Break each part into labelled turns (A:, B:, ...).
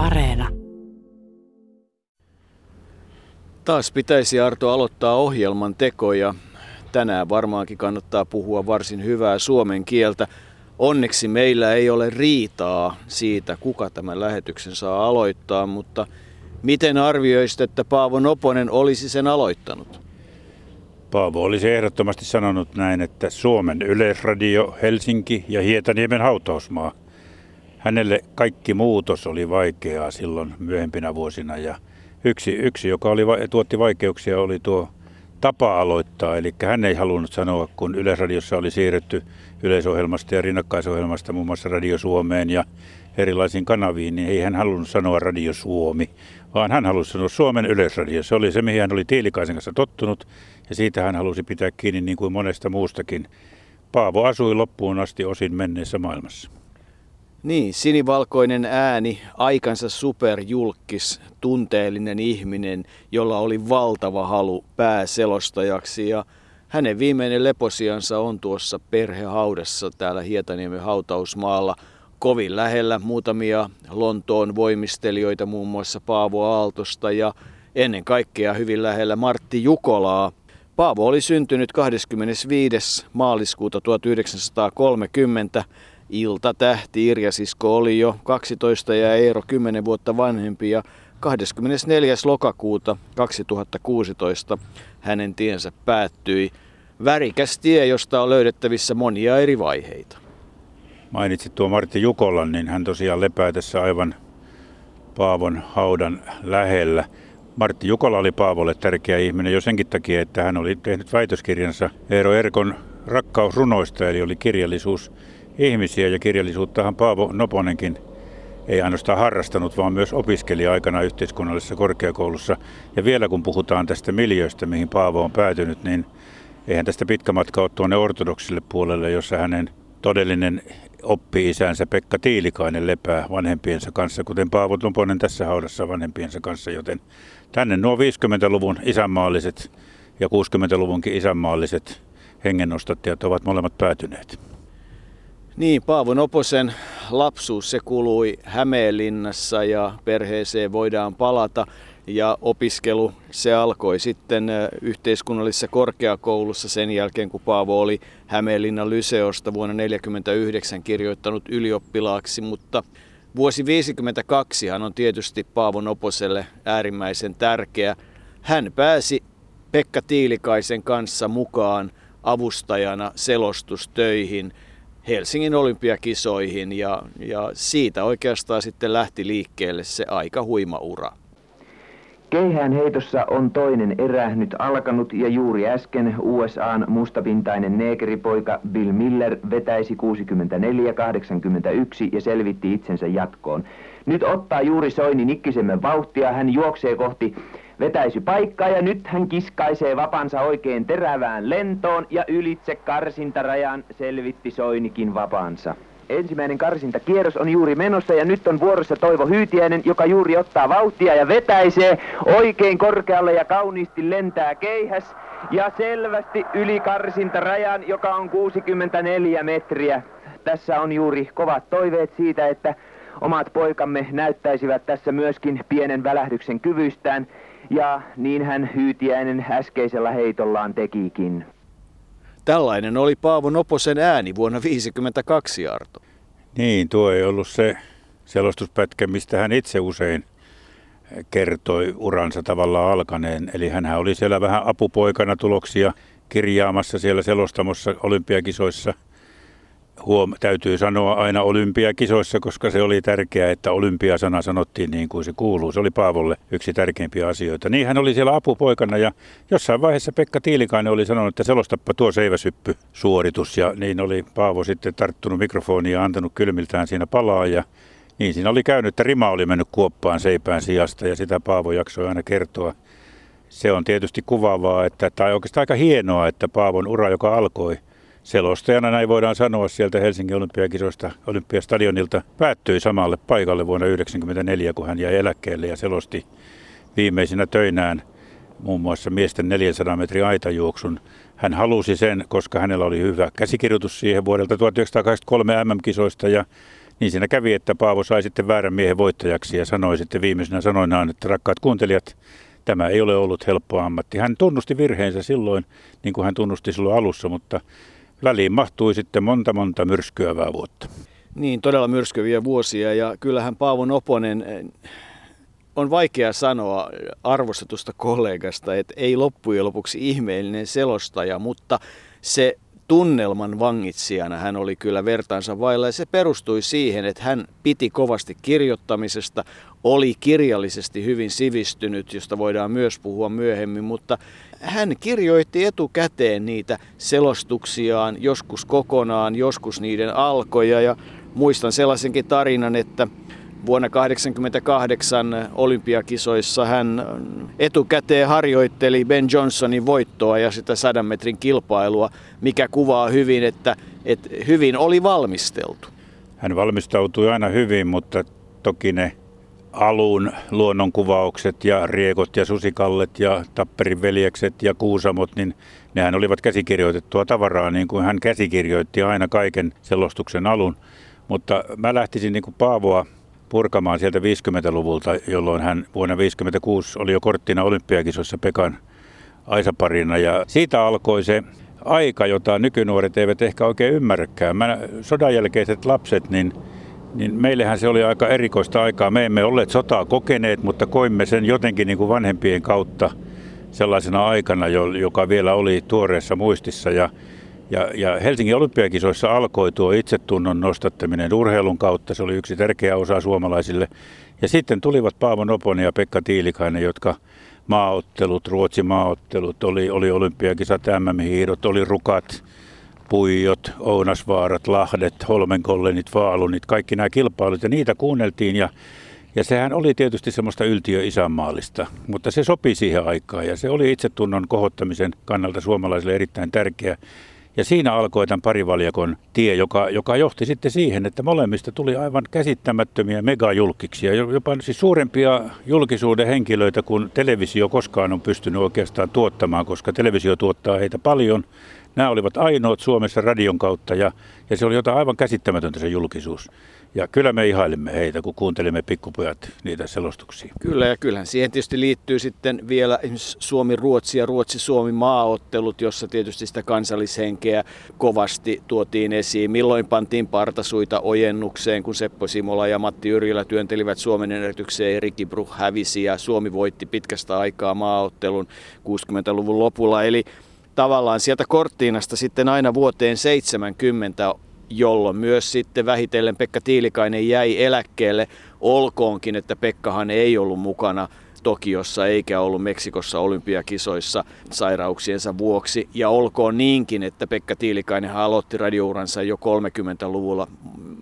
A: Areena.
B: Taas pitäisi Arto aloittaa ohjelman tekoja. Tänään varmaankin kannattaa puhua varsin hyvää suomen kieltä. Onneksi meillä ei ole riitaa siitä, kuka tämän lähetyksen saa aloittaa, mutta miten arvioisit, että Paavo Noponen olisi sen aloittanut?
C: Paavo olisi ehdottomasti sanonut näin, että Suomen yleisradio, Helsinki ja Hietaniemen hautausmaa. Hänelle kaikki muutos oli vaikeaa silloin myöhempinä vuosina ja yksi, yksi joka oli, tuotti vaikeuksia, oli tuo tapa aloittaa. Eli hän ei halunnut sanoa, kun Yleisradiossa oli siirretty yleisohjelmasta ja rinnakkaisohjelmasta muun muassa Radio Suomeen ja erilaisiin kanaviin, niin ei hän halunnut sanoa Radio Suomi, vaan hän halusi sanoa Suomen Yleisradio. Se oli se, mihin hän oli Tiilikaisen kanssa tottunut ja siitä hän halusi pitää kiinni niin kuin monesta muustakin. Paavo asui loppuun asti osin menneessä maailmassa.
B: Niin, sinivalkoinen ääni, aikansa superjulkis, tunteellinen ihminen, jolla oli valtava halu pääselostajaksi ja hänen viimeinen leposiansa on tuossa perhehaudassa täällä Hietaniemen hautausmaalla kovin lähellä muutamia Lontoon voimistelijoita, muun muassa Paavo Aaltosta ja ennen kaikkea hyvin lähellä Martti Jukolaa. Paavo oli syntynyt 25. maaliskuuta 1930 Ilta tähti Irja Sisko oli jo 12 ja Eero 10 vuotta vanhempi ja 24. lokakuuta 2016 hänen tiensä päättyi. Värikäs tie, josta on löydettävissä monia eri vaiheita.
C: Mainitsit tuo Martti Jukolan, niin hän tosiaan lepää tässä aivan Paavon haudan lähellä. Martti Jukola oli Paavolle tärkeä ihminen jo senkin takia, että hän oli tehnyt väitöskirjansa Eero Erkon rakkausrunoista, eli oli kirjallisuus ihmisiä ja kirjallisuuttahan Paavo Noponenkin ei ainoastaan harrastanut, vaan myös opiskeli aikana yhteiskunnallisessa korkeakoulussa. Ja vielä kun puhutaan tästä miljöistä, mihin Paavo on päätynyt, niin eihän tästä pitkä matka ole tuonne ortodoksille puolelle, jossa hänen todellinen oppi-isänsä Pekka Tiilikainen lepää vanhempiensa kanssa, kuten Paavo Noponen tässä haudassa vanhempiensa kanssa, joten tänne nuo 50-luvun isänmaalliset ja 60-luvunkin isänmaalliset hengennostattajat ovat molemmat päätyneet.
B: Niin, Paavo Noposen lapsuus se kului Hämeenlinnassa ja perheeseen voidaan palata. Ja opiskelu se alkoi sitten yhteiskunnallisessa korkeakoulussa sen jälkeen, kun Paavo oli Hämeenlinnan Lyseosta vuonna 1949 kirjoittanut ylioppilaaksi, mutta vuosi 1952 hän on tietysti Paavo Noposelle äärimmäisen tärkeä. Hän pääsi Pekka Tiilikaisen kanssa mukaan avustajana selostustöihin – Helsingin olympiakisoihin ja, ja siitä oikeastaan sitten lähti liikkeelle se aika huima ura.
D: Keihään heitossa on toinen erä nyt alkanut ja juuri äsken USAn mustapintainen neekeripoika Bill Miller vetäisi 64-81 ja selvitti itsensä jatkoon. Nyt ottaa juuri Soini nikkisemme vauhtia, hän juoksee kohti vetäisi paikkaa ja nyt hän kiskaisee vapansa oikein terävään lentoon ja ylitse karsintarajan selvitti Soinikin vapansa. Ensimmäinen karsintakierros on juuri menossa ja nyt on vuorossa Toivo Hyytiäinen, joka juuri ottaa vauhtia ja vetäisee oikein korkealle ja kauniisti lentää keihäs ja selvästi yli karsintarajan, joka on 64 metriä. Tässä on juuri kovat toiveet siitä, että omat poikamme näyttäisivät tässä myöskin pienen välähdyksen kyvystään. Ja niin hän Hyytiäinen äskeisellä heitollaan tekikin.
B: Tällainen oli Paavo Noposen ääni vuonna 1952, Arto.
C: Niin, tuo ei ollut se selostuspätkä, mistä hän itse usein kertoi uransa tavallaan alkaneen. Eli hän oli siellä vähän apupoikana tuloksia kirjaamassa siellä selostamossa olympiakisoissa – huom- täytyy sanoa aina olympiakisoissa, koska se oli tärkeää, että olympiasana sanottiin niin kuin se kuuluu. Se oli Paavolle yksi tärkeimpiä asioita. Niin hän oli siellä apupoikana ja jossain vaiheessa Pekka Tiilikainen oli sanonut, että selostappa tuo seiväsyppy suoritus. Ja niin oli Paavo sitten tarttunut mikrofonia ja antanut kylmiltään siinä palaa ja niin siinä oli käynyt, että rima oli mennyt kuoppaan seipään sijasta ja sitä Paavo jaksoi aina kertoa. Se on tietysti kuvaavaa, että, tai oikeastaan aika hienoa, että Paavon ura, joka alkoi – selostajana näin voidaan sanoa sieltä Helsingin olympiakisoista olympiastadionilta päättyi samalle paikalle vuonna 1994, kun hän jäi eläkkeelle ja selosti viimeisinä töinään muun muassa miesten 400 metrin aitajuoksun. Hän halusi sen, koska hänellä oli hyvä käsikirjoitus siihen vuodelta 1983 MM-kisoista ja niin siinä kävi, että Paavo sai sitten väärän miehen voittajaksi ja sanoi sitten viimeisenä sanoinaan, että rakkaat kuuntelijat, tämä ei ole ollut helppo ammatti. Hän tunnusti virheensä silloin, niin kuin hän tunnusti silloin alussa, mutta väliin mahtui sitten monta monta myrskyävää vuotta.
B: Niin, todella myrskyviä vuosia ja kyllähän Paavo Noponen on vaikea sanoa arvostetusta kollegasta, että ei loppujen lopuksi ihmeellinen selostaja, mutta se tunnelman vangitsijana hän oli kyllä vertaansa vailla. Ja se perustui siihen, että hän piti kovasti kirjoittamisesta, oli kirjallisesti hyvin sivistynyt, josta voidaan myös puhua myöhemmin, mutta hän kirjoitti etukäteen niitä selostuksiaan, joskus kokonaan, joskus niiden alkoja. Ja muistan sellaisenkin tarinan, että Vuonna 1988 olympiakisoissa hän etukäteen harjoitteli Ben Johnsonin voittoa ja sitä sadan metrin kilpailua, mikä kuvaa hyvin, että, että hyvin oli valmisteltu.
C: Hän valmistautui aina hyvin, mutta toki ne alun luonnonkuvaukset ja riekot ja susikallet ja tapperin veljekset ja kuusamot, niin nehän olivat käsikirjoitettua tavaraa, niin kuin hän käsikirjoitti aina kaiken selostuksen alun. Mutta mä lähtisin niin kuin Paavoa purkamaan sieltä 50-luvulta, jolloin hän vuonna 1956 oli jo korttina olympiakisoissa Pekan Aisaparina. Ja siitä alkoi se aika, jota nykynuoret eivät ehkä oikein ymmärräkään. Mä, sodan jälkeiset lapset, niin, niin meillähän se oli aika erikoista aikaa. Me emme olleet sotaa kokeneet, mutta koimme sen jotenkin niin kuin vanhempien kautta sellaisena aikana, joka vielä oli tuoreessa muistissa. Ja ja, ja Helsingin olympiakisoissa alkoi tuo itsetunnon nostattaminen urheilun kautta. Se oli yksi tärkeä osa suomalaisille. Ja sitten tulivat Paavo Noponen ja Pekka Tiilikainen, jotka maaottelut, Ruotsin maaottelut, oli, oli olympiakisat, MM-hiidot, oli rukat, puijot, Ounasvaarat, Lahdet, Holmenkollenit, Vaalunit, kaikki nämä kilpailut ja niitä kuunneltiin ja ja sehän oli tietysti semmoista yltiö isänmaallista, mutta se sopi siihen aikaan ja se oli itsetunnon kohottamisen kannalta suomalaisille erittäin tärkeä. Ja siinä alkoi tämän parivaljakon tie, joka, joka johti sitten siihen, että molemmista tuli aivan käsittämättömiä megajulkiksia, jopa siis suurempia julkisuuden henkilöitä kuin televisio koskaan on pystynyt oikeastaan tuottamaan, koska televisio tuottaa heitä paljon. Nämä olivat ainoat Suomessa radion kautta ja, ja se oli jotain aivan käsittämätöntä se julkisuus. Ja kyllä me ihailimme heitä, kun kuuntelimme pikkupojat niitä selostuksia.
B: Kyllä, ja kyllähän siihen tietysti liittyy sitten vielä Suomi-Ruotsi ja Ruotsi-Suomi maaottelut, jossa tietysti sitä kansallishenkeä kovasti tuotiin esiin. Milloin pantiin partasuita ojennukseen, kun Seppo Simola ja Matti Yrjölä työntelivät Suomen ennätykseen ja Ricky Bruch hävisi ja Suomi voitti pitkästä aikaa maaottelun 60-luvun lopulla. Eli tavallaan sieltä Korttiinasta sitten aina vuoteen 70 jolloin myös sitten vähitellen Pekka Tiilikainen jäi eläkkeelle, olkoonkin, että Pekkahan ei ollut mukana Tokiossa eikä ollut Meksikossa olympiakisoissa sairauksiensa vuoksi. Ja olkoon niinkin, että Pekka Tiilikainen aloitti radiouransa jo 30-luvulla.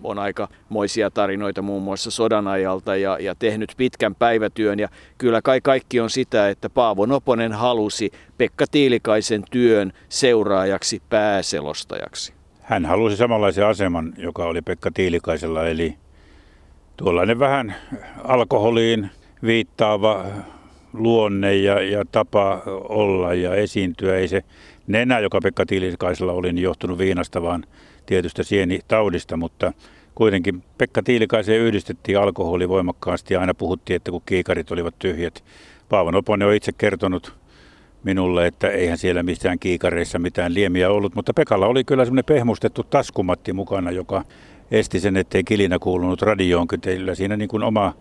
B: On aika moisia tarinoita muun muassa sodan ajalta ja, ja tehnyt pitkän päivätyön. Ja kyllä kai kaikki on sitä, että Paavo Noponen halusi Pekka Tiilikaisen työn seuraajaksi pääselostajaksi.
C: Hän halusi samanlaisen aseman, joka oli Pekka Tiilikaisella, eli tuollainen vähän alkoholiin viittaava luonne ja, ja tapa olla ja esiintyä. Ei se nenä, joka Pekka Tiilikaisella oli, niin johtunut viinasta, vaan tietystä sienitaudista, mutta kuitenkin Pekka Tiilikaiseen yhdistettiin alkoholi voimakkaasti ja aina puhuttiin, että kun kiikarit olivat tyhjät. Paavo Noponen on itse kertonut minulle, että eihän siellä missään kiikareissa mitään liemiä ollut, mutta Pekalla oli kyllä semmoinen pehmustettu taskumatti mukana, joka esti sen, ettei kilinä kuulunut radioon. Kyllä siinä niin kuin oma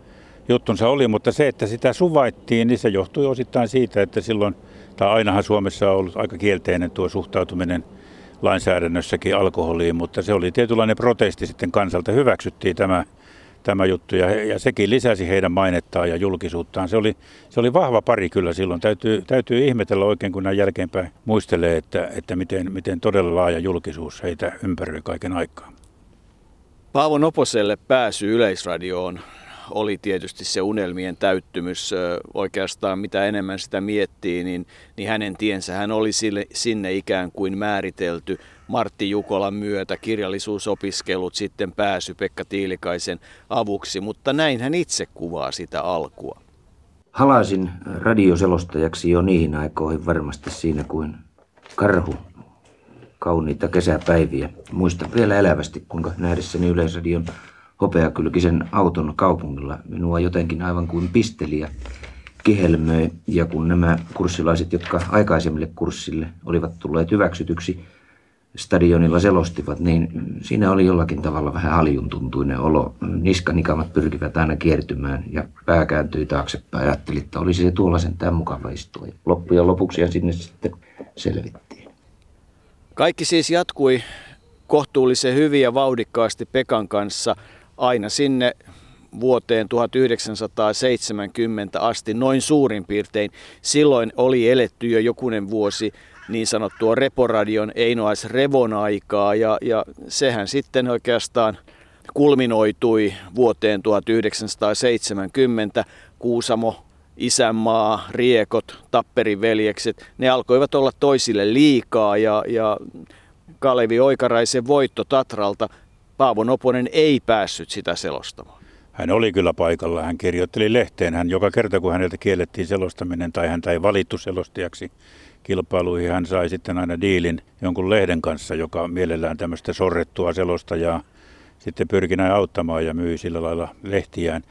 C: juttunsa oli, mutta se, että sitä suvaittiin, niin se johtui osittain siitä, että silloin, tai ainahan Suomessa on ollut aika kielteinen tuo suhtautuminen lainsäädännössäkin alkoholiin, mutta se oli tietynlainen protesti sitten kansalta. Hyväksyttiin tämä tämä juttu ja, ja sekin lisäsi heidän mainettaan ja julkisuuttaan. Se oli, se oli vahva pari kyllä silloin. Täytyy, täytyy ihmetellä oikein, kun näin jälkeenpäin muistelee, että, että miten, miten todella laaja julkisuus heitä ympäröi kaiken aikaa.
B: Paavo Noposelle pääsy Yleisradioon oli tietysti se unelmien täyttymys. Oikeastaan mitä enemmän sitä miettii, niin, niin hänen tiensä hän oli sille, sinne ikään kuin määritelty. Martti Jukolan myötä kirjallisuusopiskelut, sitten pääsy Pekka Tiilikaisen avuksi, mutta näin hän itse kuvaa sitä alkua.
A: Halasin radioselostajaksi jo niihin aikoihin varmasti siinä kuin karhu kauniita kesäpäiviä. Muistan vielä elävästi, kuinka nähdessäni Yleisradion hopeakylkisen auton kaupungilla. Minua jotenkin aivan kuin pisteliä kihelmöi ja kun nämä kurssilaiset, jotka aikaisemmille kurssille olivat tulleet hyväksytyksi, stadionilla selostivat, niin siinä oli jollakin tavalla vähän haljuntuntuinen olo. Niskanikamat pyrkivät aina kiertymään ja pää kääntyi taaksepäin. Ajattelin, että olisi se tuolla sentään mukava istua. Loppujen lopuksi ja sinne sitten selvittiin.
B: Kaikki siis jatkui kohtuullisen hyvin ja vauhdikkaasti Pekan kanssa aina sinne vuoteen 1970 asti noin suurin piirtein. Silloin oli eletty jo jokunen vuosi niin sanottua Reporadion Einoais Revon aikaa ja, ja sehän sitten oikeastaan kulminoitui vuoteen 1970. Kuusamo, Isänmaa, Riekot, Tapperiveljekset, ne alkoivat olla toisille liikaa ja, ja Kalevi Oikaraisen voitto Tatralta, Paavo Noponen ei päässyt sitä selostamaan.
C: Hän oli kyllä paikalla. Hän kirjoitteli lehteen. Hän joka kerta, kun häneltä kiellettiin selostaminen tai häntä ei valittu selostajaksi, kilpailuihin. Hän sai sitten aina diilin jonkun lehden kanssa, joka mielellään tämmöistä sorrettua selostajaa sitten pyrki näin auttamaan ja myi sillä lailla lehtiään.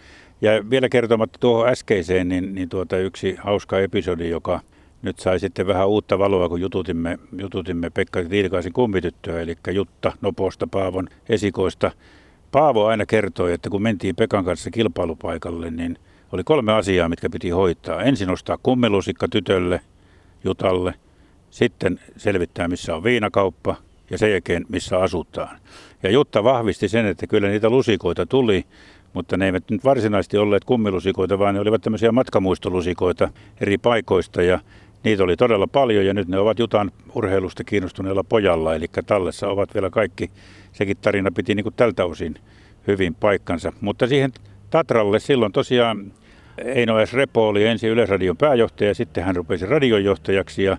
C: Ja vielä kertomatta tuohon äskeiseen, niin, niin tuota yksi hauska episodi, joka nyt sai sitten vähän uutta valoa, kun jututimme, jututimme Pekka Tiilikaisen kummityttöä, eli Jutta Noposta Paavon esikoista. Paavo aina kertoi, että kun mentiin Pekan kanssa kilpailupaikalle, niin oli kolme asiaa, mitkä piti hoitaa. Ensin ostaa kummelusikka tytölle – Jutalle, sitten selvittää missä on viinakauppa ja sen jälkeen missä asutaan. Ja Jutta vahvisti sen, että kyllä niitä lusikoita tuli, mutta ne eivät nyt varsinaisesti olleet kummilusikoita, vaan ne olivat tämmöisiä matkamuistolusikoita eri paikoista ja niitä oli todella paljon ja nyt ne ovat Jutan urheilusta kiinnostuneella pojalla, eli tallessa ovat vielä kaikki. Sekin tarina piti niin kuin tältä osin hyvin paikkansa, mutta siihen Tatralle silloin tosiaan Eino S. Repo oli ensin Yleisradion pääjohtaja, sitten hän rupesi radiojohtajaksi ja,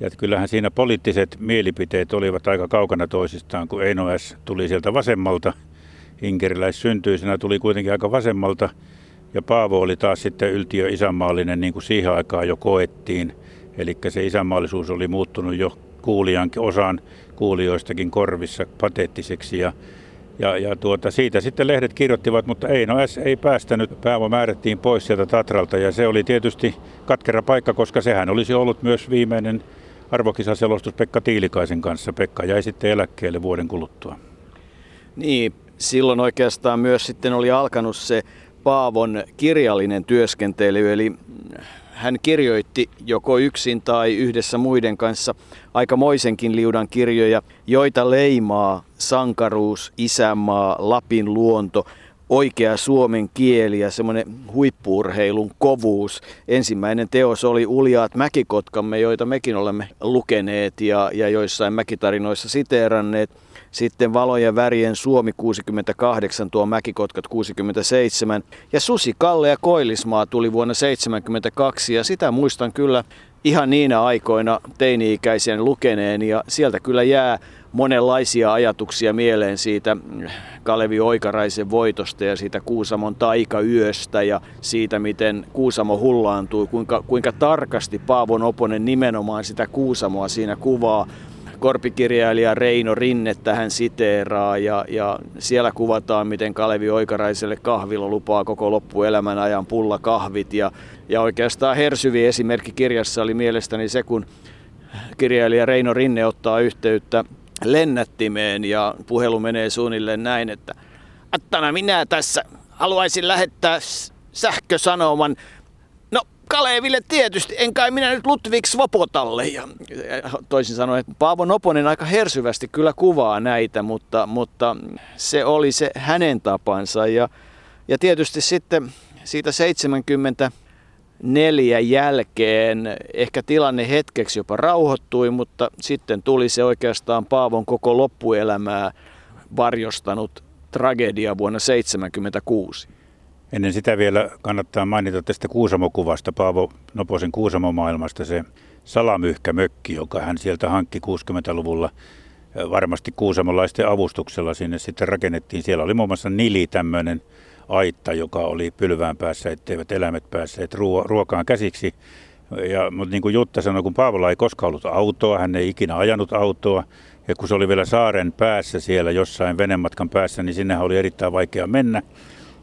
C: ja kyllähän siinä poliittiset mielipiteet olivat aika kaukana toisistaan, kun Eino S. tuli sieltä vasemmalta. Inkeriläis syntyisenä tuli kuitenkin aika vasemmalta ja Paavo oli taas sitten yltiö isänmaallinen, niin kuin siihen aikaan jo koettiin. Eli se isänmaallisuus oli muuttunut jo kuulijan osaan kuulijoistakin korvissa pateettiseksi ja ja, ja tuota, siitä sitten lehdet kirjoittivat, mutta ei no ei päästänyt. Pääoma määrättiin pois sieltä Tatralta ja se oli tietysti katkera paikka, koska sehän olisi ollut myös viimeinen arvokisaselostus Pekka Tiilikaisen kanssa. Pekka jäi sitten eläkkeelle vuoden kuluttua.
B: Niin, silloin oikeastaan myös sitten oli alkanut se Paavon kirjallinen työskentely, eli hän kirjoitti joko yksin tai yhdessä muiden kanssa aikamoisenkin liudan kirjoja, joita leimaa sankaruus, isämaa, Lapin luonto, oikea suomen kieli ja semmoinen huippuurheilun kovuus. Ensimmäinen teos oli Uljaat mäkikotkamme, joita mekin olemme lukeneet ja, ja joissain mäkitarinoissa siteeranneet. Sitten Valojen värien Suomi 68, tuo Mäkikotkat 67. Ja Susi, Kalle ja Koillismaa tuli vuonna 72 ja sitä muistan kyllä ihan niinä aikoina teini-ikäisen lukeneen. Ja sieltä kyllä jää monenlaisia ajatuksia mieleen siitä Kalevi Oikaraisen voitosta ja siitä Kuusamon taikayöstä ja siitä, miten Kuusamo hullaantui, kuinka, kuinka tarkasti Paavon Oponen nimenomaan sitä Kuusamoa siinä kuvaa korpikirjailija Reino Rinne tähän siteeraa ja, ja siellä kuvataan, miten Kalevi Oikaraiselle kahvilo lupaa koko loppuelämän ajan pulla kahvit. Ja, ja oikeastaan hersyvi esimerkki kirjassa oli mielestäni se, kun kirjailija Reino Rinne ottaa yhteyttä lennättimeen ja puhelu menee suunnilleen näin, että Attana minä tässä haluaisin lähettää sähkösanoman Kaleville tietysti, en kai minä nyt Ludvig Svopotalle. Ja, toisin sanoen, että Paavo Noponen aika hersyvästi kyllä kuvaa näitä, mutta, mutta se oli se hänen tapansa. Ja, ja tietysti sitten siitä 74 jälkeen ehkä tilanne hetkeksi jopa rauhoittui, mutta sitten tuli se oikeastaan Paavon koko loppuelämää varjostanut tragedia vuonna 1976.
C: Ennen sitä vielä kannattaa mainita tästä Kuusamokuvasta, Paavo Noposen Kuusamomaailmasta, se salamyhkämökki, joka hän sieltä hankki 60-luvulla varmasti kuusamolaisten avustuksella sinne sitten rakennettiin. Siellä oli muun muassa nili tämmöinen aitta, joka oli pylvään päässä, etteivät eläimet päässeet ruokaan käsiksi. Ja, mutta niin kuin Jutta sanoi, kun Paavola ei koskaan ollut autoa, hän ei ikinä ajanut autoa. Ja kun se oli vielä saaren päässä siellä jossain venematkan päässä, niin sinne oli erittäin vaikea mennä.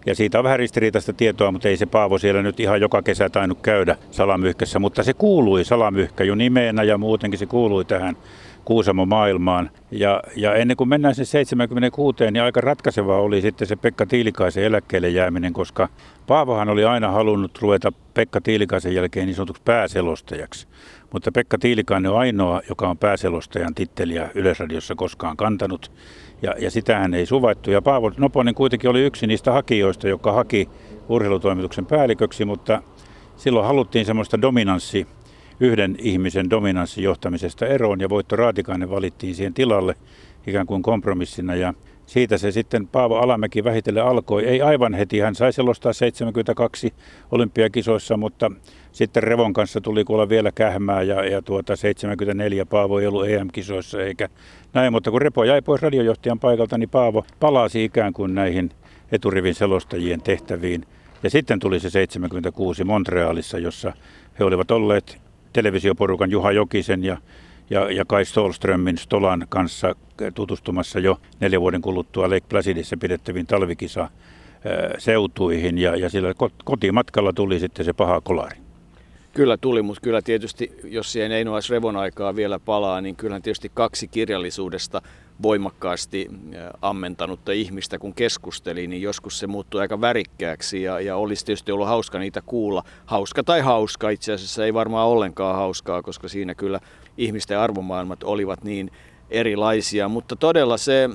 C: Ja siitä on vähän ristiriitaista tietoa, mutta ei se Paavo siellä nyt ihan joka kesä tainnut käydä salamyhkässä. Mutta se kuului salamyhkä jo nimeenä ja muutenkin se kuului tähän Kuusamo maailmaan. Ja, ja ennen kuin mennään sen 76, niin aika ratkaisevaa oli sitten se Pekka Tiilikaisen eläkkeelle jääminen, koska Paavohan oli aina halunnut ruveta Pekka Tiilikaisen jälkeen niin sanotuksi pääselostajaksi. Mutta Pekka Tiilikainen on ainoa, joka on pääselostajan titteliä Yleisradiossa koskaan kantanut. Ja, ja sitähän ei suvaittu. Ja Paavo Noponen kuitenkin oli yksi niistä hakijoista, joka haki urheilutoimituksen päälliköksi, mutta silloin haluttiin semmoista dominanssi yhden ihmisen dominanssijohtamisesta eroon ja Voitto Raatikainen valittiin siihen tilalle ikään kuin kompromissina ja siitä se sitten Paavo Alamäki vähitellen alkoi. Ei aivan heti, hän sai selostaa 72 olympiakisoissa, mutta sitten Revon kanssa tuli kuulla vielä kähmää ja, ja tuota 74 Paavo ei ollut EM-kisoissa eikä näin, mutta kun Repo jäi pois radiojohtajan paikalta, niin Paavo palasi ikään kuin näihin eturivin selostajien tehtäviin. Ja sitten tuli se 76 Montrealissa, jossa he olivat olleet televisioporukan Juha Jokisen ja, ja, ja Kai Stolströmin Stolan kanssa tutustumassa jo neljä vuoden kuluttua Lake Placidissa pidettäviin talvikisa seutuihin ja, ja sillä kotimatkalla tuli sitten se paha kolari.
B: Kyllä tuli, mutta kyllä tietysti, jos siihen Einoais Revon aikaa vielä palaa, niin kyllä tietysti kaksi kirjallisuudesta voimakkaasti ammentanutta ihmistä, kun keskusteli, niin joskus se muuttui aika värikkääksi ja, ja olisi tietysti ollut hauska niitä kuulla. Hauska tai hauska, itse asiassa ei varmaan ollenkaan hauskaa, koska siinä kyllä ihmisten arvomaailmat olivat niin erilaisia, mutta todella se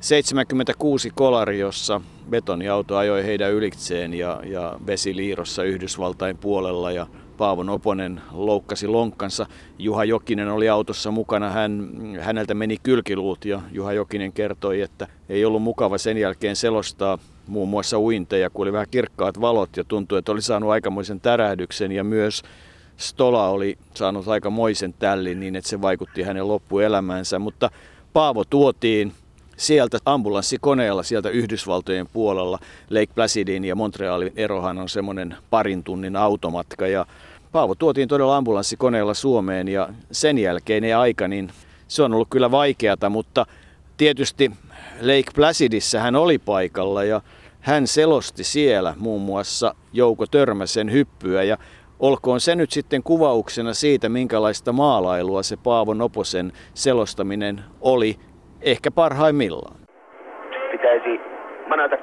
B: 76 kolari, jossa betoniauto ajoi heidän ylitseen ja, ja vesiliirossa Yhdysvaltain puolella ja Paavo Noponen loukkasi lonkkansa. Juha Jokinen oli autossa mukana, hän, häneltä meni kylkiluut ja Juha Jokinen kertoi, että ei ollut mukava sen jälkeen selostaa muun muassa uinteja, kun oli vähän kirkkaat valot ja tuntui, että oli saanut aikamoisen tärähdyksen ja myös Stola oli saanut aikamoisen tällin niin, että se vaikutti hänen loppuelämäänsä, mutta Paavo tuotiin sieltä ambulanssikoneella sieltä Yhdysvaltojen puolella. Lake Placidin ja Montrealin erohan on semmoinen parin tunnin automatka ja Paavo tuotiin todella ambulanssikoneella Suomeen ja sen jälkeinen aika, niin se on ollut kyllä vaikeata, mutta tietysti Lake Placidissä hän oli paikalla ja hän selosti siellä muun muassa Jouko Törmäsen hyppyä ja olkoon se nyt sitten kuvauksena siitä, minkälaista maalailua se Paavo Noposen selostaminen oli ehkä parhaimmillaan.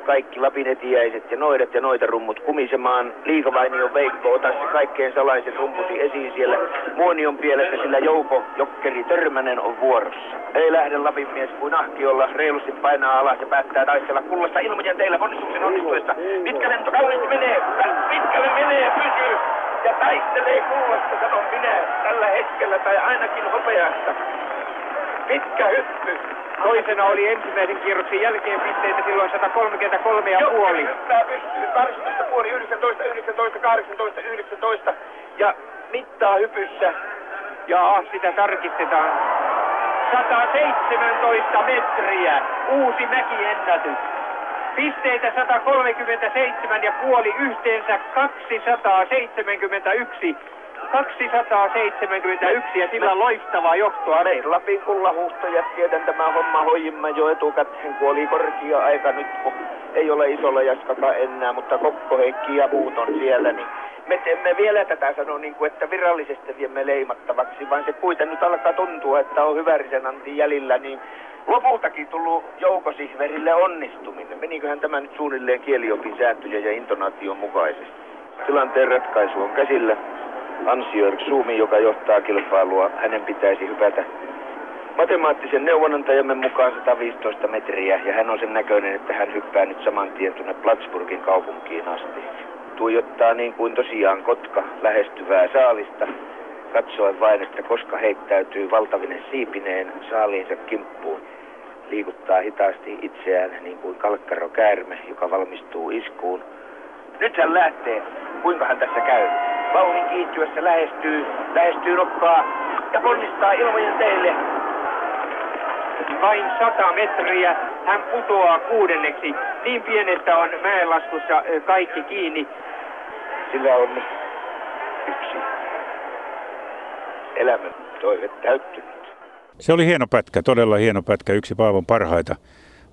E: Kaikki Lapin etiäiset ja noidat ja noita rummut kumisemaan. Liikavainion Veikko, ota se kaikkein salaisen rumpusi esiin siellä Muonion pielessä, sillä Jouko Jokkeri Törmänen on vuorossa. Ei lähde Lapin mies kuin ahkiolla, reilusti painaa alas ja päättää taistella kullasta ilmojen teillä ponnistuksen onnistuessa. Pitkä lento kauniisti menee, pitkälle menee, pysyy ja taistelee kullasta, sanon minä, tällä hetkellä tai ainakin hopeasta. Pitkä hyppy,
F: Toisena oli ensimmäisen kierroksen jälkeen pisteitä silloin 133 ja puoli.
E: Hyppää pystyy 18 puoli 19, 19, 18, 19 ja mittaa hypyssä.
F: Ja sitä tarkistetaan. 117 metriä. Uusi mäkiennätys. Pisteitä 137 ja puoli yhteensä 271. 271 ja sillä loistavaa johtoa.
E: Niin, Lapin kullahuhtajat tiedän tämä homma hoijimme jo etukäteen, kun oli korkea aika nyt, kun ei ole isolla jaskaka enää, mutta Kokko, Heikki ja muut on siellä, niin me teemme vielä tätä sanoa, niin kuin, että virallisesti viemme leimattavaksi, vaan se kuitenkin nyt alkaa tuntua, että on hyvärisen Antti jäljellä, niin lopultakin tullut Jouko Sihverille onnistuminen. Meniköhän tämä nyt suunnilleen kieliopin sääntöjä ja intonaation mukaisesti? Tilanteen ratkaisu on käsillä. Ansjörg Suumi, joka johtaa kilpailua, hänen pitäisi hypätä matemaattisen neuvonantajamme mukaan 115 metriä ja hän on sen näköinen, että hän hyppää nyt saman tien tuonne Plattsburghin kaupunkiin asti. Tuijottaa niin kuin tosiaan kotka lähestyvää saalista, katsoen vain, että koska heittäytyy valtavinen siipineen saaliinsa kimppuun. Liikuttaa hitaasti itseään niin kuin kalkkarokäärme, joka valmistuu iskuun. Nyt hän lähtee. Kuinka hän tässä käy? Vauhin kiintyessä lähestyy, lähestyy nokkaa ja ponnistaa ilmojen teille.
F: Vain 100 metriä hän putoaa kuudenneksi. Niin pienestä on mäenlaskussa kaikki kiinni.
E: Sillä on yksi, elämän toive täyttynyt.
C: Se oli hieno pätkä, todella hieno pätkä, yksi Paavon parhaita.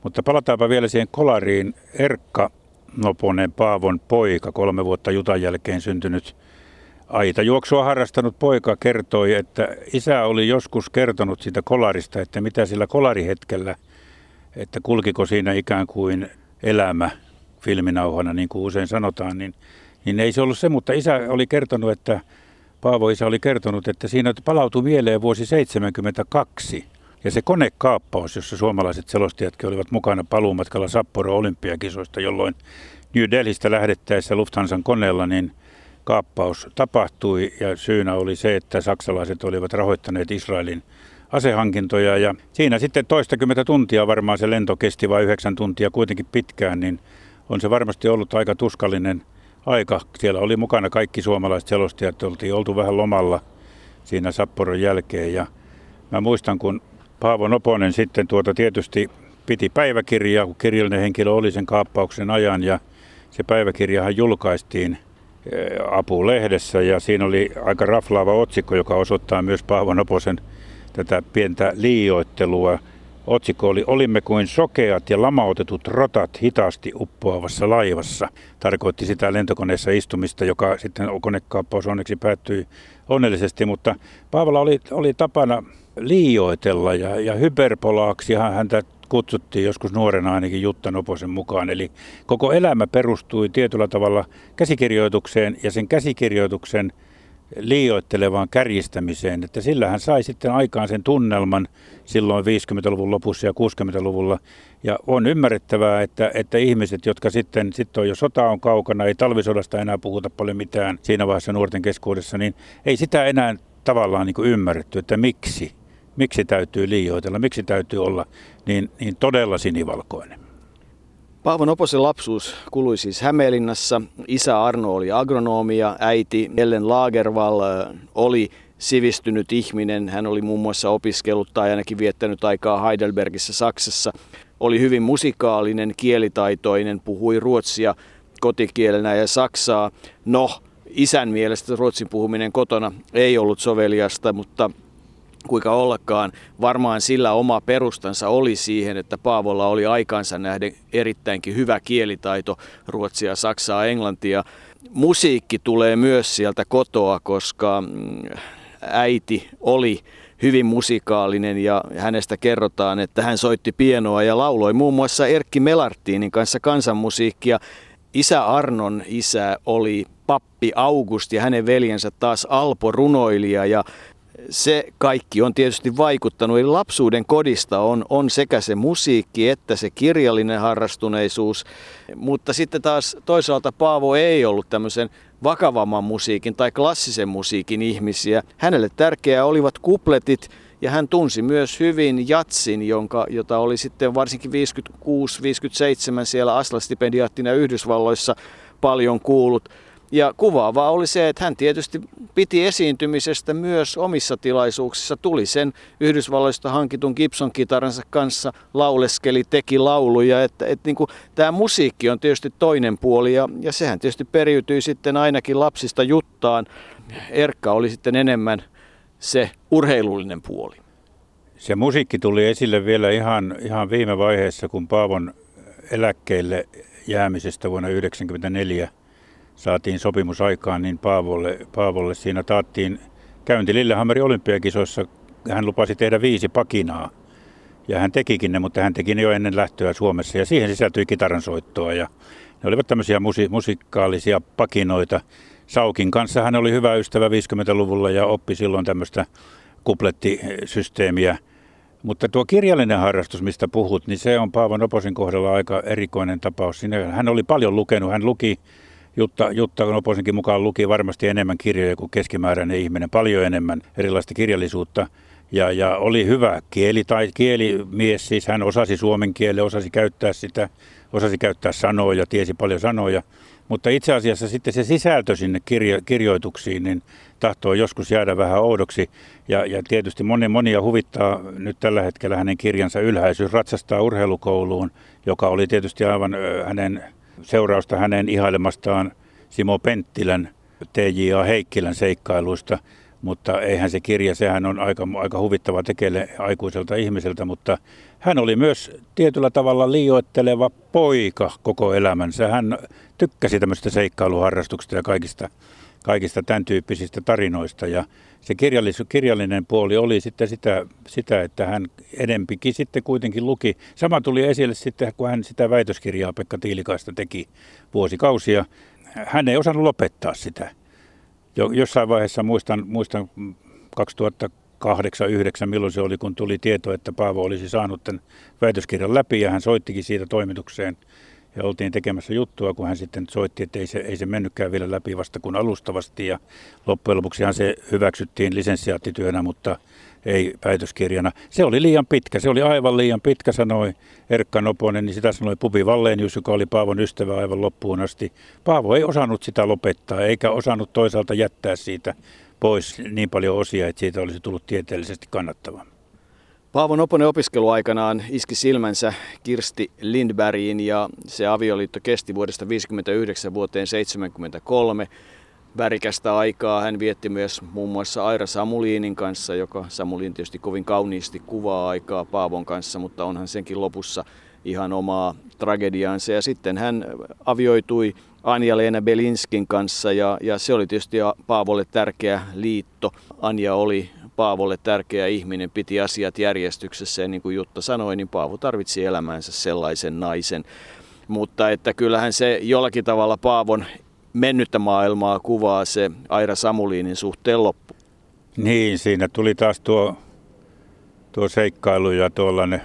C: Mutta palataanpa vielä siihen kolariin. Erkka Noponen, Paavon poika, kolme vuotta Jutan jälkeen syntynyt aita juoksua harrastanut poika kertoi, että isä oli joskus kertonut siitä kolarista, että mitä sillä kolarihetkellä, että kulkiko siinä ikään kuin elämä filminauhana, niin kuin usein sanotaan, niin, niin ei se ollut se, mutta isä oli kertonut, että Paavo isä oli kertonut, että siinä palautui mieleen vuosi 1972 ja se konekaappaus, jossa suomalaiset selostajatkin olivat mukana paluumatkalla Sapporo olympiakisoista, jolloin New Delhistä lähdettäessä Lufthansan koneella, niin kaappaus tapahtui ja syynä oli se, että saksalaiset olivat rahoittaneet Israelin asehankintoja ja siinä sitten toistakymmentä tuntia varmaan se lento kesti vain yhdeksän tuntia kuitenkin pitkään, niin on se varmasti ollut aika tuskallinen aika. Siellä oli mukana kaikki suomalaiset selostajat, oltiin oltu vähän lomalla siinä Sapporon jälkeen ja mä muistan, kun Paavo Noponen sitten tuota tietysti piti päiväkirjaa, kun kirjallinen henkilö oli sen kaappauksen ajan ja se päiväkirjahan julkaistiin apulehdessä ja siinä oli aika raflaava otsikko, joka osoittaa myös Paavo Noposen tätä pientä liioittelua. Otsikko oli Olimme kuin sokeat ja lamautetut rotat hitaasti uppoavassa laivassa. Tarkoitti sitä lentokoneessa istumista, joka sitten konekaappaus onneksi päättyi onnellisesti, mutta Paavola oli, oli tapana liioitella ja, ja hyperbolaaksi häntä kutsuttiin joskus nuorena ainakin Jutta Noposen mukaan. Eli koko elämä perustui tietyllä tavalla käsikirjoitukseen ja sen käsikirjoituksen liioittelevaan kärjistämiseen, että sillä hän sai sitten aikaan sen tunnelman silloin 50-luvun lopussa ja 60-luvulla. Ja on ymmärrettävää, että, että ihmiset, jotka sitten, sitten on jo sota on kaukana, ei talvisodasta enää puhuta paljon mitään siinä vaiheessa nuorten keskuudessa, niin ei sitä enää tavallaan niin kuin ymmärretty, että miksi miksi täytyy liioitella, miksi täytyy olla niin, niin todella sinivalkoinen.
B: Paavo Noposen lapsuus kului siis Hämeenlinnassa. Isä Arno oli agronomi ja äiti Ellen Lagerval oli sivistynyt ihminen. Hän oli muun muassa opiskellut tai ainakin viettänyt aikaa Heidelbergissä Saksassa. Oli hyvin musikaalinen, kielitaitoinen, puhui ruotsia kotikielenä ja saksaa. No, isän mielestä ruotsin puhuminen kotona ei ollut soveliasta, mutta kuinka ollakaan, varmaan sillä oma perustansa oli siihen, että Paavolla oli aikansa nähden erittäinkin hyvä kielitaito, ruotsia, saksaa, englantia. Musiikki tulee myös sieltä kotoa, koska mm, äiti oli hyvin musikaalinen ja hänestä kerrotaan, että hän soitti pienoa ja lauloi muun muassa Erkki Melartinin kanssa kansanmusiikkia. Isä Arnon isä oli pappi August ja hänen veljensä taas Alpo runoilija ja se kaikki on tietysti vaikuttanut. Eli lapsuuden kodista on, on sekä se musiikki että se kirjallinen harrastuneisuus. Mutta sitten taas toisaalta Paavo ei ollut tämmöisen vakavamman musiikin tai klassisen musiikin ihmisiä. Hänelle tärkeää olivat kupletit ja hän tunsi myös hyvin jatsin, jonka, jota oli sitten varsinkin 56-57 siellä Asla-stipendiaattina Yhdysvalloissa paljon kuullut. Ja kuvaavaa oli se, että hän tietysti piti esiintymisestä myös omissa tilaisuuksissa. Tuli sen Yhdysvalloista hankitun Gibson-kitaransa kanssa, lauleskeli, teki lauluja. Että, että niin kuin, tämä musiikki on tietysti toinen puoli ja, ja sehän tietysti periytyi sitten ainakin lapsista juttaan. Erkka oli sitten enemmän se urheilullinen puoli.
C: Se musiikki tuli esille vielä ihan, ihan viime vaiheessa, kun Paavon eläkkeelle jäämisestä vuonna 1994 – saatiin sopimus aikaan, niin Paavolle, Paavolle siinä taattiin käynti Lillehammerin olympiakisoissa. Hän lupasi tehdä viisi pakinaa. Ja hän tekikin ne, mutta hän teki ne jo ennen lähtöä Suomessa. Ja siihen sisältyi kitaransoittoa. Ja ne olivat tämmöisiä musi- musikaalisia pakinoita. Saukin kanssa hän oli hyvä ystävä 50-luvulla ja oppi silloin tämmöistä kuplettisysteemiä. Mutta tuo kirjallinen harrastus, mistä puhut, niin se on Paavo Noposin kohdalla aika erikoinen tapaus. Hän oli paljon lukenut. Hän luki Jutta, Jutta Noposenkin mukaan luki varmasti enemmän kirjoja kuin keskimääräinen ihminen, paljon enemmän erilaista kirjallisuutta. Ja, ja oli hyvä kieli tai kielimies, siis hän osasi suomen kielen, osasi käyttää sitä, osasi käyttää sanoja, tiesi paljon sanoja. Mutta itse asiassa sitten se sisältö sinne kirjo, kirjoituksiin, niin tahtoo joskus jäädä vähän oudoksi. Ja, ja tietysti moni, monia huvittaa nyt tällä hetkellä hänen kirjansa Ylhäisyys ratsastaa urheilukouluun, joka oli tietysti aivan hänen seurausta hänen ihailemastaan Simo Penttilän T.J.A. Heikkilän seikkailuista. mutta eihän se kirja, sehän on aika, aika huvittava tekele aikuiselta ihmiseltä, mutta hän oli myös tietyllä tavalla liioitteleva poika koko elämänsä. Hän tykkäsi tämmöistä seikkailuharrastuksista ja kaikista, kaikista tämän tyyppisistä tarinoista ja se kirjallinen puoli oli sitten sitä, sitä, että hän enempikin sitten kuitenkin luki. Sama tuli esille sitten, kun hän sitä väitöskirjaa Pekka Tiilikaista teki vuosikausia. Hän ei osannut lopettaa sitä. Jo, jossain vaiheessa muistan, muistan 2008 2009 milloin se oli, kun tuli tieto, että Paavo olisi saanut tämän väitöskirjan läpi ja hän soittikin siitä toimitukseen ja oltiin tekemässä juttua, kun hän sitten soitti, että ei se, ei se mennytkään vielä läpi vasta kuin alustavasti. Ja loppujen lopuksihan se hyväksyttiin lisensiaattityönä, mutta ei väitöskirjana. Se oli liian pitkä, se oli aivan liian pitkä, sanoi Erkka Noponen, niin sitä sanoi Pubi Vallenius, joka oli Paavon ystävä aivan loppuun asti. Paavo ei osannut sitä lopettaa, eikä osannut toisaalta jättää siitä pois niin paljon osia, että siitä olisi tullut tieteellisesti kannattavaa.
B: Paavo Noponen opiskeluaikanaan iski silmänsä Kirsti Lindbergiin ja se avioliitto kesti vuodesta 1959 vuoteen 1973. Värikästä aikaa hän vietti myös muun muassa Aira Samuliinin kanssa, joka Samuliin tietysti kovin kauniisti kuvaa aikaa Paavon kanssa, mutta onhan senkin lopussa ihan omaa tragediaansa. Ja sitten hän avioitui Anja-Leena Belinskin kanssa ja, ja se oli tietysti Paavolle tärkeä liitto. Anja oli Paavolle tärkeä ihminen, piti asiat järjestyksessä ja niin kuin Jutta sanoi, niin Paavo tarvitsi elämäänsä sellaisen naisen. Mutta että kyllähän se jollakin tavalla Paavon mennyttä maailmaa kuvaa se Aira Samuliinin suhteen loppu.
C: Niin, siinä tuli taas tuo, tuo seikkailu ja tuollainen,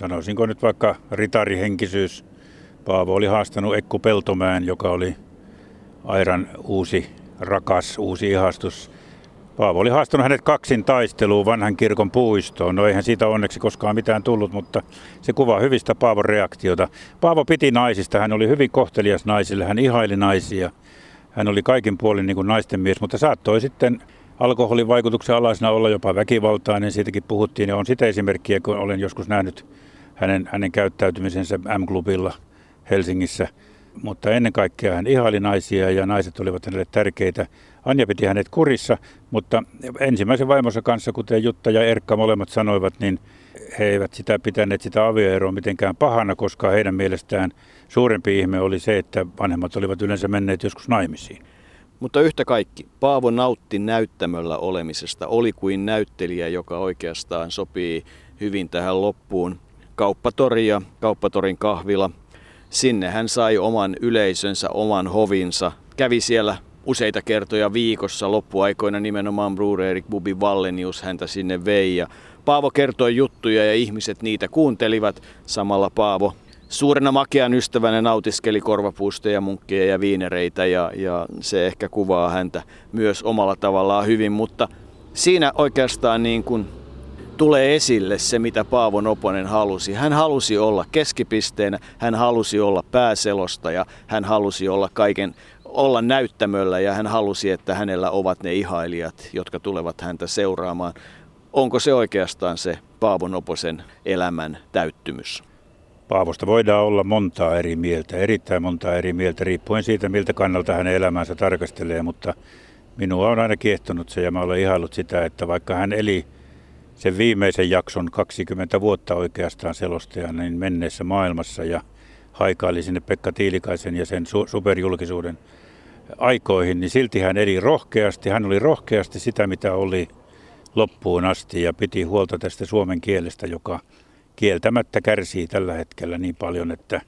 C: sanoisinko nyt vaikka ritarihenkisyys. Paavo oli haastanut Ekku Peltomäen, joka oli Airan uusi rakas, uusi ihastus. Paavo oli haastanut hänet kaksin taisteluun vanhan kirkon puistoon. No eihän siitä onneksi koskaan mitään tullut, mutta se kuvaa hyvistä Paavon reaktiota. Paavo piti naisista, hän oli hyvin kohtelias naisille, hän ihaili naisia. Hän oli kaikin puolin niin kuin naisten mies, mutta saattoi sitten alkoholin vaikutuksen alaisena olla jopa väkivaltainen. Siitäkin puhuttiin ja on sitä esimerkkiä, kun olen joskus nähnyt hänen, hänen käyttäytymisensä M-klubilla Helsingissä. Mutta ennen kaikkea hän ihaili naisia ja naiset olivat hänelle tärkeitä. Anja piti hänet kurissa, mutta ensimmäisen vaimonsa kanssa, kuten Jutta ja Erkka molemmat sanoivat, niin he eivät sitä pitäneet sitä avioeroa mitenkään pahana, koska heidän mielestään suurempi ihme oli se, että vanhemmat olivat yleensä menneet joskus naimisiin.
B: Mutta yhtä kaikki, Paavo nautti näyttämöllä olemisesta, oli kuin näyttelijä, joka oikeastaan sopii hyvin tähän loppuun. Kauppatori ja kauppatorin kahvila. Sinne hän sai oman yleisönsä, oman hovinsa, kävi siellä useita kertoja viikossa. Loppuaikoina nimenomaan Brurerik Bubi Vallenius häntä sinne vei. Ja Paavo kertoi juttuja ja ihmiset niitä kuuntelivat. Samalla Paavo suurena makean ystävänä nautiskeli korvapuusteja, munkkeja ja viinereitä ja, ja se ehkä kuvaa häntä myös omalla tavallaan hyvin, mutta siinä oikeastaan niin kuin tulee esille se, mitä Paavo Noponen halusi. Hän halusi olla keskipisteenä, hän halusi olla pääselostaja, hän halusi olla kaiken olla näyttämöllä ja hän halusi, että hänellä ovat ne ihailijat, jotka tulevat häntä seuraamaan. Onko se oikeastaan se Paavo Noposen elämän täyttymys?
C: Paavosta voidaan olla montaa eri mieltä, erittäin montaa eri mieltä, riippuen siitä, miltä kannalta hänen elämänsä tarkastelee, mutta minua on aina kiehtonut se ja mä olen ihailut sitä, että vaikka hän eli sen viimeisen jakson 20 vuotta oikeastaan selostajana niin menneessä maailmassa ja haikaili sinne Pekka Tiilikaisen ja sen su- superjulkisuuden aikoihin, niin silti hän eli rohkeasti. Hän oli rohkeasti sitä, mitä oli loppuun asti ja piti huolta tästä suomen kielestä, joka kieltämättä kärsii tällä hetkellä niin paljon, että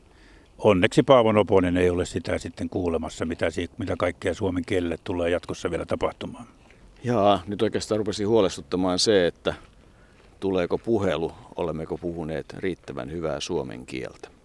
C: onneksi Paavo Noponen ei ole sitä sitten kuulemassa, mitä, mitä kaikkea suomen kielelle tulee jatkossa vielä tapahtumaan.
B: Jaa, nyt oikeastaan rupesi huolestuttamaan se, että tuleeko puhelu, olemmeko puhuneet riittävän hyvää suomen kieltä.